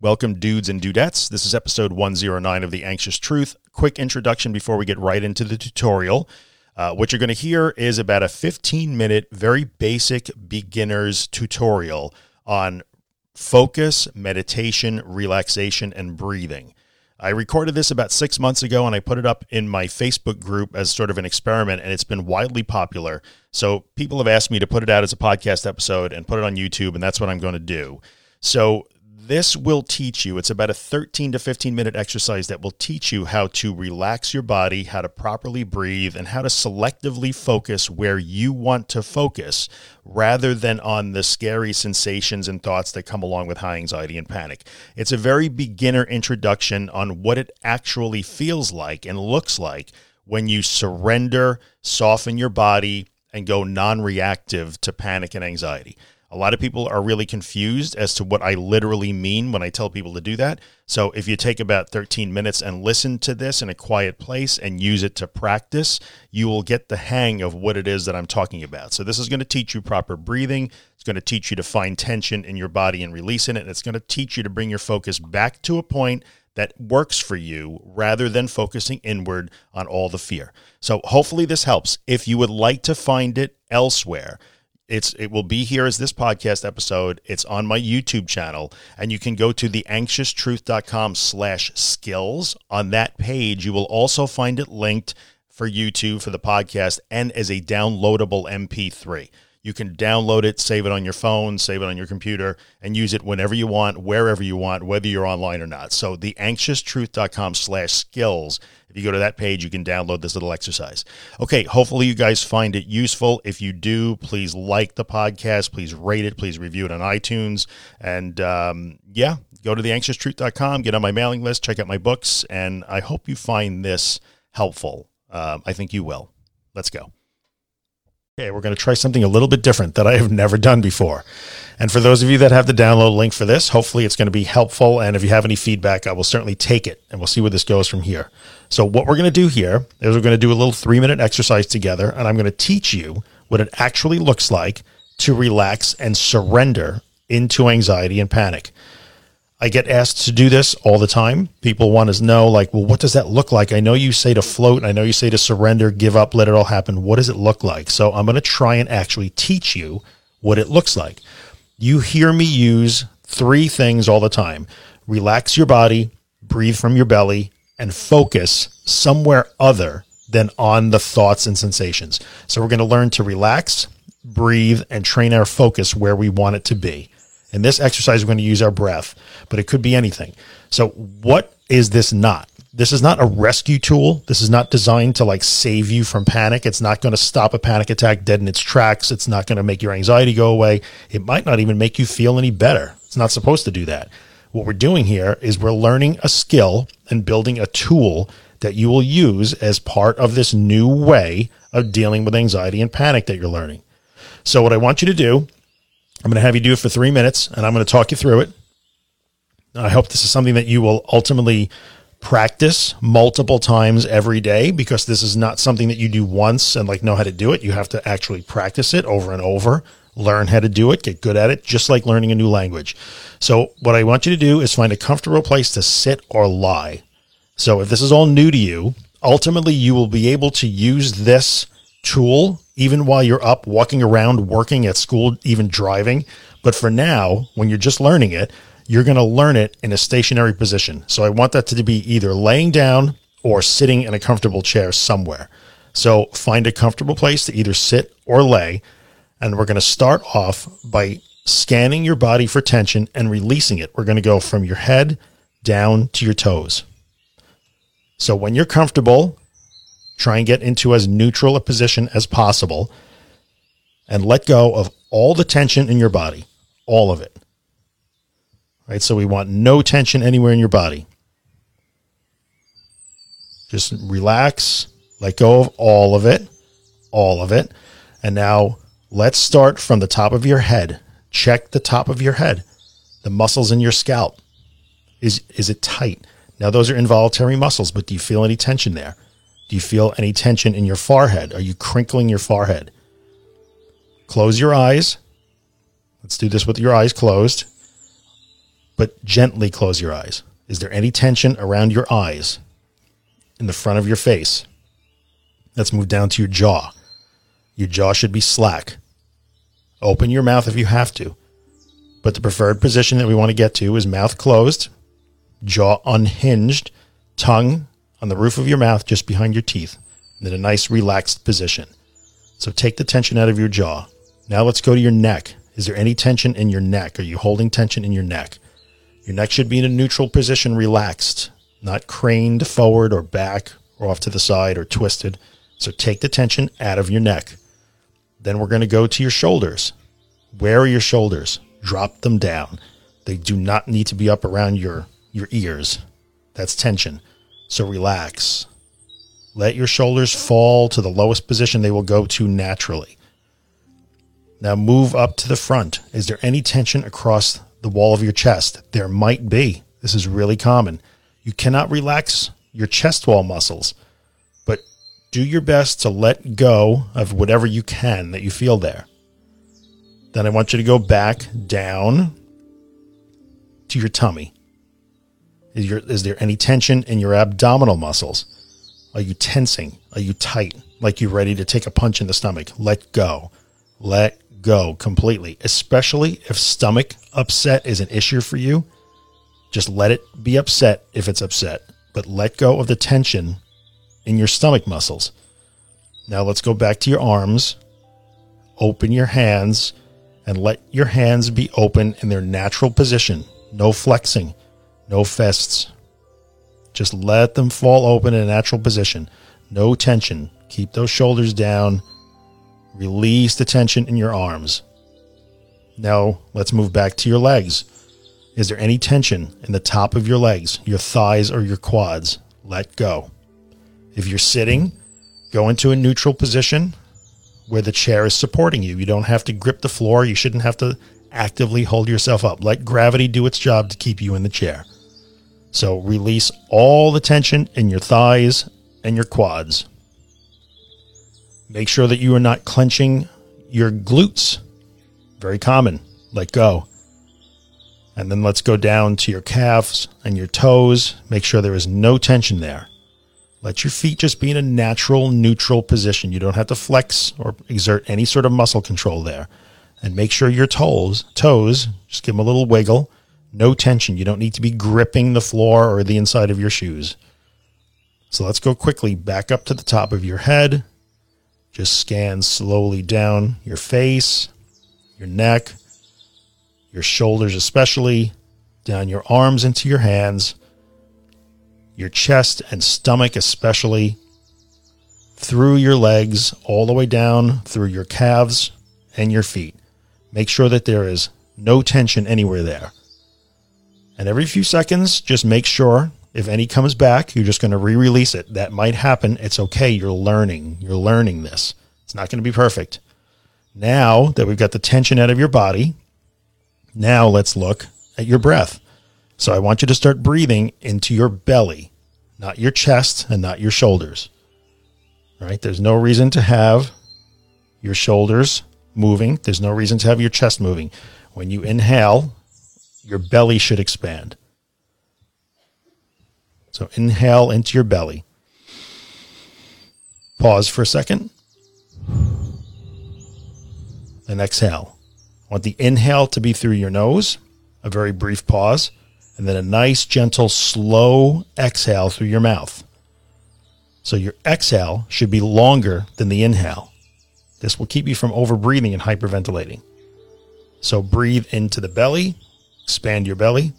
Welcome, dudes and dudettes. This is episode 109 of The Anxious Truth. Quick introduction before we get right into the tutorial. Uh, what you're going to hear is about a 15 minute, very basic beginner's tutorial on focus, meditation, relaxation, and breathing. I recorded this about six months ago and I put it up in my Facebook group as sort of an experiment, and it's been widely popular. So people have asked me to put it out as a podcast episode and put it on YouTube, and that's what I'm going to do. So this will teach you, it's about a 13 to 15 minute exercise that will teach you how to relax your body, how to properly breathe, and how to selectively focus where you want to focus rather than on the scary sensations and thoughts that come along with high anxiety and panic. It's a very beginner introduction on what it actually feels like and looks like when you surrender, soften your body, and go non reactive to panic and anxiety. A lot of people are really confused as to what I literally mean when I tell people to do that. So if you take about 13 minutes and listen to this in a quiet place and use it to practice, you will get the hang of what it is that I'm talking about. So this is going to teach you proper breathing. It's going to teach you to find tension in your body and releasing it. And it's going to teach you to bring your focus back to a point that works for you rather than focusing inward on all the fear. So hopefully this helps. If you would like to find it elsewhere, it's it will be here as this podcast episode. It's on my YouTube channel, and you can go to theanxioustruth.com slash skills. On that page, you will also find it linked for YouTube for the podcast and as a downloadable MP3. You can download it, save it on your phone, save it on your computer, and use it whenever you want, wherever you want, whether you're online or not. So theanxioustruth.com slash skills. If you go to that page, you can download this little exercise. Okay, hopefully you guys find it useful. If you do, please like the podcast, please rate it, please review it on iTunes. And um, yeah, go to theanxioustruth.com, get on my mailing list, check out my books, and I hope you find this helpful. Um, I think you will. Let's go. Okay, we're going to try something a little bit different that I have never done before. And for those of you that have the download link for this, hopefully it's going to be helpful. And if you have any feedback, I will certainly take it and we'll see where this goes from here. So, what we're going to do here is we're going to do a little three minute exercise together. And I'm going to teach you what it actually looks like to relax and surrender into anxiety and panic. I get asked to do this all the time. People want to know, like, well, what does that look like? I know you say to float. I know you say to surrender, give up, let it all happen. What does it look like? So I'm going to try and actually teach you what it looks like. You hear me use three things all the time relax your body, breathe from your belly, and focus somewhere other than on the thoughts and sensations. So we're going to learn to relax, breathe, and train our focus where we want it to be. In this exercise, we're going to use our breath, but it could be anything. So, what is this not? This is not a rescue tool. This is not designed to like save you from panic. It's not going to stop a panic attack dead in its tracks. It's not going to make your anxiety go away. It might not even make you feel any better. It's not supposed to do that. What we're doing here is we're learning a skill and building a tool that you will use as part of this new way of dealing with anxiety and panic that you're learning. So, what I want you to do I'm going to have you do it for three minutes and I'm going to talk you through it. I hope this is something that you will ultimately practice multiple times every day because this is not something that you do once and like know how to do it. You have to actually practice it over and over, learn how to do it, get good at it, just like learning a new language. So, what I want you to do is find a comfortable place to sit or lie. So, if this is all new to you, ultimately you will be able to use this tool even while you're up walking around, working at school, even driving. But for now, when you're just learning it, you're going to learn it in a stationary position. So I want that to be either laying down or sitting in a comfortable chair somewhere. So find a comfortable place to either sit or lay. And we're going to start off by scanning your body for tension and releasing it. We're going to go from your head down to your toes. So when you're comfortable, Try and get into as neutral a position as possible and let go of all the tension in your body, all of it. Right? So we want no tension anywhere in your body. Just relax, let go of all of it, all of it. And now let's start from the top of your head. Check the top of your head, the muscles in your scalp. Is, is it tight? Now, those are involuntary muscles, but do you feel any tension there? Do you feel any tension in your forehead? Are you crinkling your forehead? Close your eyes. Let's do this with your eyes closed. but gently close your eyes. Is there any tension around your eyes in the front of your face? Let's move down to your jaw. Your jaw should be slack. Open your mouth if you have to. But the preferred position that we want to get to is mouth closed, jaw unhinged, tongue on the roof of your mouth just behind your teeth, and in a nice relaxed position. So take the tension out of your jaw. Now let's go to your neck. Is there any tension in your neck? Are you holding tension in your neck? Your neck should be in a neutral position, relaxed, not craned forward or back or off to the side or twisted. So take the tension out of your neck. Then we're going to go to your shoulders. Where are your shoulders? Drop them down. They do not need to be up around your, your ears. That's tension. So relax. Let your shoulders fall to the lowest position they will go to naturally. Now move up to the front. Is there any tension across the wall of your chest? There might be. This is really common. You cannot relax your chest wall muscles, but do your best to let go of whatever you can that you feel there. Then I want you to go back down to your tummy. Is, your, is there any tension in your abdominal muscles? Are you tensing? Are you tight? Like you're ready to take a punch in the stomach? Let go. Let go completely, especially if stomach upset is an issue for you. Just let it be upset if it's upset, but let go of the tension in your stomach muscles. Now let's go back to your arms. Open your hands and let your hands be open in their natural position. No flexing, no fists. Just let them fall open in a natural position. No tension. Keep those shoulders down Release the tension in your arms. Now let's move back to your legs. Is there any tension in the top of your legs, your thighs, or your quads? Let go. If you're sitting, go into a neutral position where the chair is supporting you. You don't have to grip the floor. You shouldn't have to actively hold yourself up. Let gravity do its job to keep you in the chair. So release all the tension in your thighs and your quads. Make sure that you are not clenching your glutes. Very common. Let go. And then let's go down to your calves and your toes. Make sure there is no tension there. Let your feet just be in a natural, neutral position. You don't have to flex or exert any sort of muscle control there. And make sure your toes, toes, just give them a little wiggle. No tension. You don't need to be gripping the floor or the inside of your shoes. So let's go quickly back up to the top of your head just scan slowly down your face, your neck, your shoulders, especially down your arms into your hands, your chest and stomach, especially through your legs, all the way down through your calves and your feet. Make sure that there is no tension anywhere there. And every few seconds, just make sure if any comes back, you're just going to re release it. That might happen. It's okay. You're learning. You're learning this. It's not going to be perfect. Now that we've got the tension out of your body, now let's look at your breath. So I want you to start breathing into your belly, not your chest and not your shoulders. Right? There's no reason to have your shoulders moving. There's no reason to have your chest moving. When you inhale, your belly should expand. So inhale into your belly. Pause for a second. And exhale. I want the inhale to be through your nose, a very brief pause, and then a nice, gentle, slow exhale through your mouth. So your exhale should be longer than the inhale. This will keep you from overbreathing and hyperventilating. So breathe into the belly, expand your belly.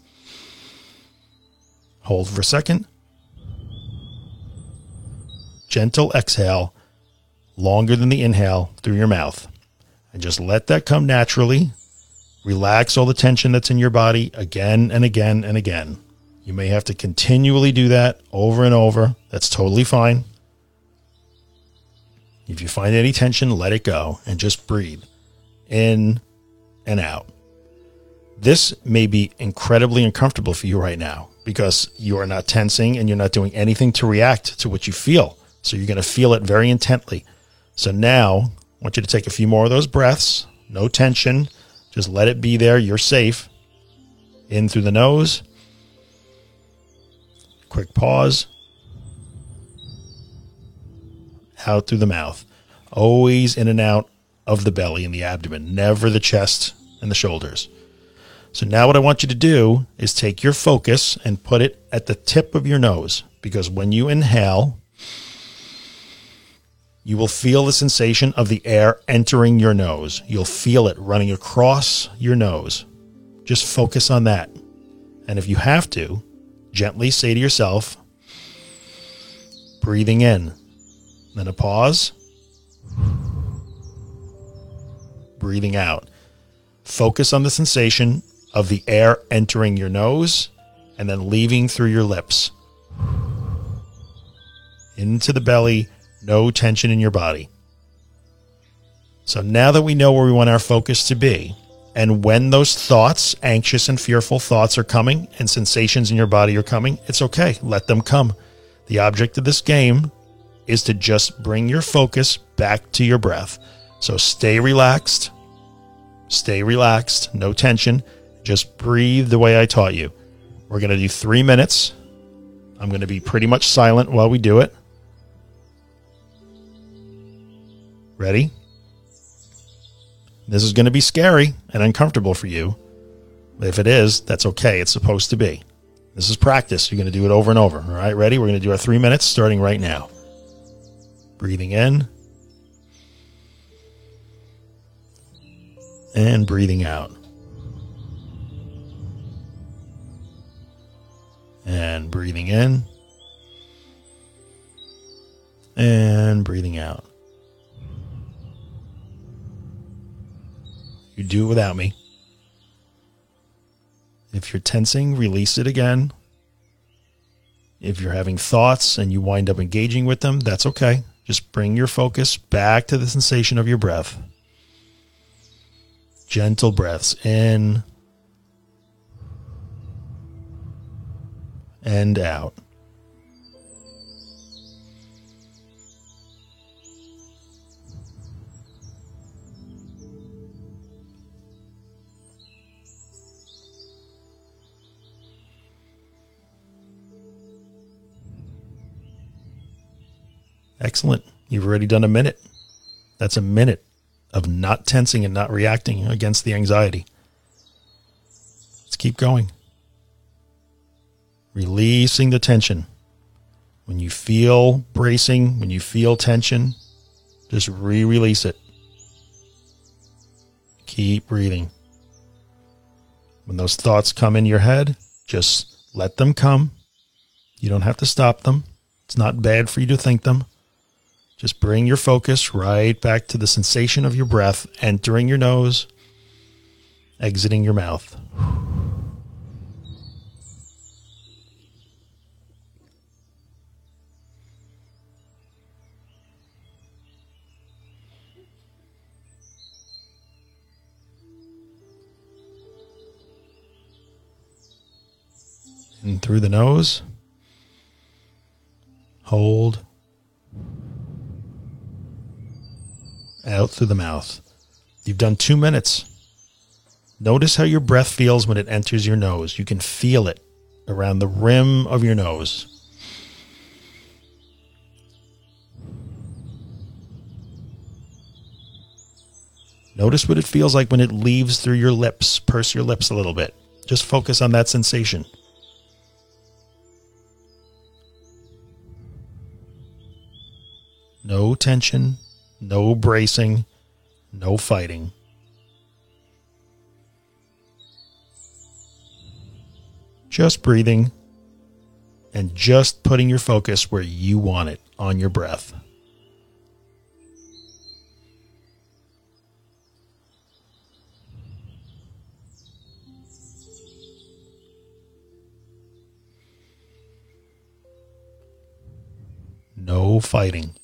Hold for a second. Gentle exhale, longer than the inhale through your mouth. And just let that come naturally. Relax all the tension that's in your body again and again and again. You may have to continually do that over and over. That's totally fine. If you find any tension, let it go and just breathe in and out. This may be incredibly uncomfortable for you right now because you are not tensing and you're not doing anything to react to what you feel. So you're going to feel it very intently. So now I want you to take a few more of those breaths, no tension. Just let it be there. You're safe. In through the nose. Quick pause. Out through the mouth. Always in and out of the belly and the abdomen, never the chest and the shoulders. So now what I want you to do is take your focus and put it at the tip of your nose because when you inhale, you will feel the sensation of the air entering your nose. You'll feel it running across your nose. Just focus on that. And if you have to, gently say to yourself, breathing in, then a pause, breathing out. Focus on the sensation of the air entering your nose and then leaving through your lips. Into the belly, no tension in your body. So now that we know where we want our focus to be, and when those thoughts, anxious and fearful thoughts are coming and sensations in your body are coming, it's okay. Let them come. The object of this game is to just bring your focus back to your breath. So stay relaxed. Stay relaxed. No tension. Just breathe the way I taught you. We're going to do three minutes. I'm going to be pretty much silent while we do it. Ready? This is going to be scary and uncomfortable for you. If it is, that's okay. It's supposed to be. This is practice. You're going to do it over and over. All right, ready? We're going to do our three minutes starting right now. Breathing in and breathing out. And breathing in and breathing out. You do it without me. If you're tensing, release it again. If you're having thoughts and you wind up engaging with them, that's okay. Just bring your focus back to the sensation of your breath. Gentle breaths in and out. Excellent. You've already done a minute. That's a minute of not tensing and not reacting against the anxiety. Let's keep going. Releasing the tension. When you feel bracing, when you feel tension, just re release it. Keep breathing. When those thoughts come in your head, just let them come. You don't have to stop them. It's not bad for you to think them. Just bring your focus right back to the sensation of your breath entering your nose, exiting your mouth. In through the nose. Hold. out through the mouth. You've done two minutes. Notice how your breath feels when it enters your nose. You can feel it around the rim of your nose. Notice what it feels like when it leaves through your lips. Purse your lips a little bit. Just focus on that sensation. No tension, no bracing, no fighting. Just breathing and just putting your focus where you want it on your breath. No fighting.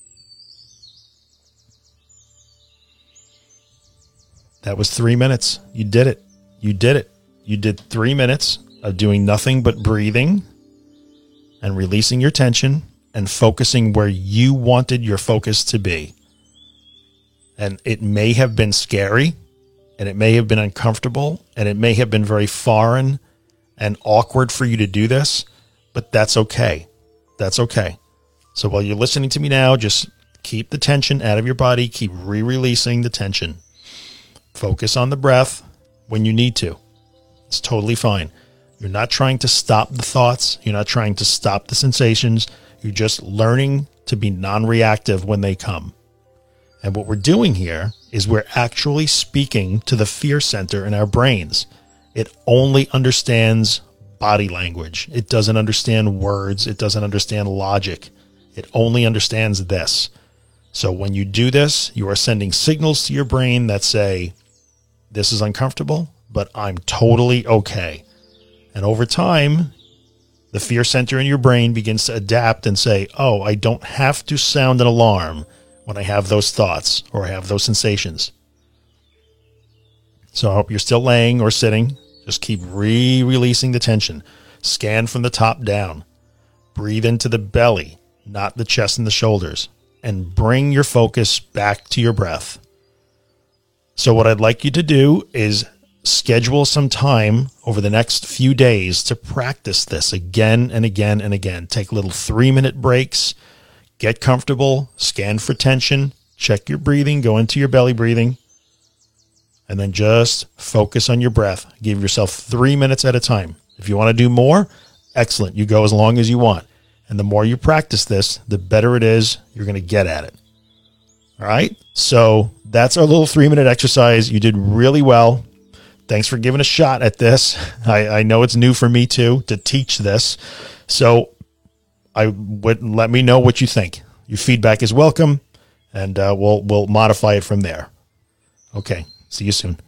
That was three minutes. You did it. You did it. You did three minutes of doing nothing but breathing and releasing your tension and focusing where you wanted your focus to be. And it may have been scary and it may have been uncomfortable and it may have been very foreign and awkward for you to do this, but that's okay. That's okay. So while you're listening to me now, just keep the tension out of your body, keep re releasing the tension. Focus on the breath when you need to. It's totally fine. You're not trying to stop the thoughts, you're not trying to stop the sensations. You're just learning to be non reactive when they come. And what we're doing here is we're actually speaking to the fear center in our brains. It only understands body language, it doesn't understand words, it doesn't understand logic. It only understands this. So when you do this, you are sending signals to your brain that say, This is uncomfortable, but I'm totally okay. And over time, the fear center in your brain begins to adapt and say, Oh, I don't have to sound an alarm when I have those thoughts or I have those sensations. So I hope you're still laying or sitting. Just keep re releasing the tension. Scan from the top down. Breathe into the belly, not the chest and the shoulders, and bring your focus back to your breath. So, what I'd like you to do is schedule some time over the next few days to practice this again and again and again. Take little three minute breaks, get comfortable, scan for tension, check your breathing, go into your belly breathing, and then just focus on your breath. Give yourself three minutes at a time. If you want to do more, excellent. You go as long as you want. And the more you practice this, the better it is you're going to get at it. All right. So that's our little three minute exercise. You did really well. Thanks for giving a shot at this. I, I know it's new for me too to teach this. So I would let me know what you think. Your feedback is welcome and uh, we'll, we'll modify it from there. Okay. See you soon.